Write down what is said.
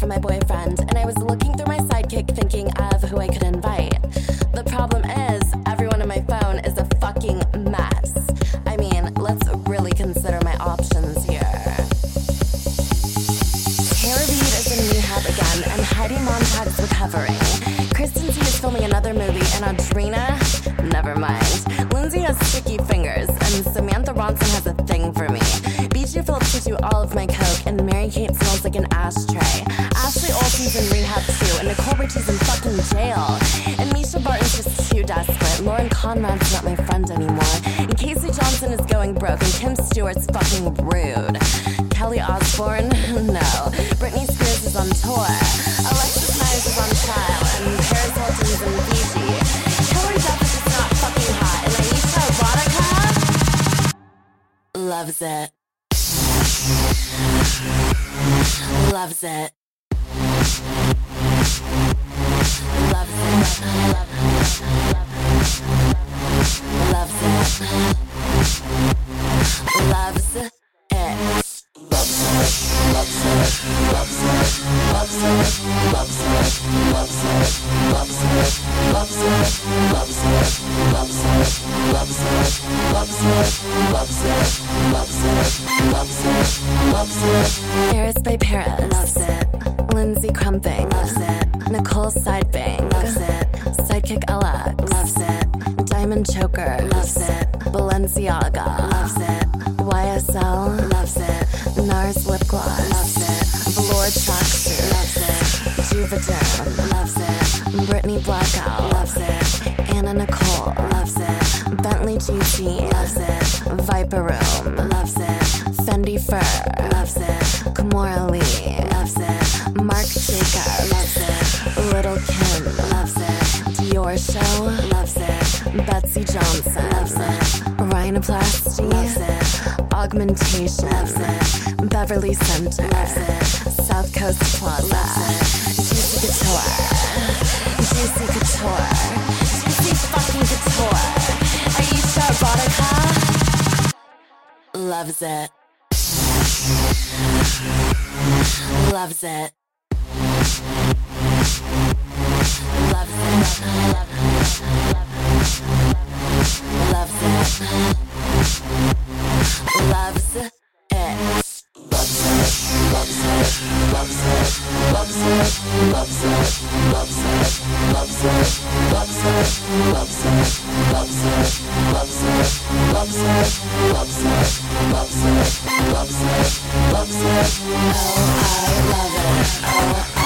from my boyfriend, and I was looking through my sidekick thinking of who I could invite. The problem is, everyone on my phone is a fucking mess. I mean, let's really consider my options here. Tara is in rehab again, and Heidi Montag's recovering. Kristen is filming another movie, and Audrina, never mind. Ronson has a thing for me. Bijou Phillips gives you all of my coke, and Mary Kate smells like an ashtray. Ashley Olsen's in rehab too, and Nicole Richie's in fucking jail. And Mischa Barton's just too desperate. Lauren Conrad's not my friend anymore. And Casey Johnson is going broke, and Kim Stewart's fucking rude. Kelly Osbourne? No. Britney Spears is on tour. Alexis Neiers is on trial, and Paris Hilton's in loves it. Loves it. Loves it. Loves Paris by Paris. Loves it. Lindsay Crumping. Loves it. Nicole Sidebang. Loves it. Sidekick LX. Loves it. Diamond Choker. Loves it. Balenciaga. Loves it. YSL. Loves it. NARS Lip Gloss. Loves it. Velour Tracksuit. Loves it. Juvederm. Loves it. Britney Blackout. Loves it. Anna Nicole. Loves it. Bentley GC. Loves it. Viper Room. Loves it. Fendi Fur. Loves it. Kimora Lee. Loves it. Marc Jacob. Loves it. Little Kim. Loves it. Dior Show. Loves it. Betsey Johnson. Loves it. Rhinoplasty. Loves it. Augmentation. Loves it. Beverly Center. Loves it. South Coast Plaza. Juicy Couture. Juicy Couture. Juicy fucking Couture. Ayesha Erotica loves it. Loves it. Oh, I love it. Oh,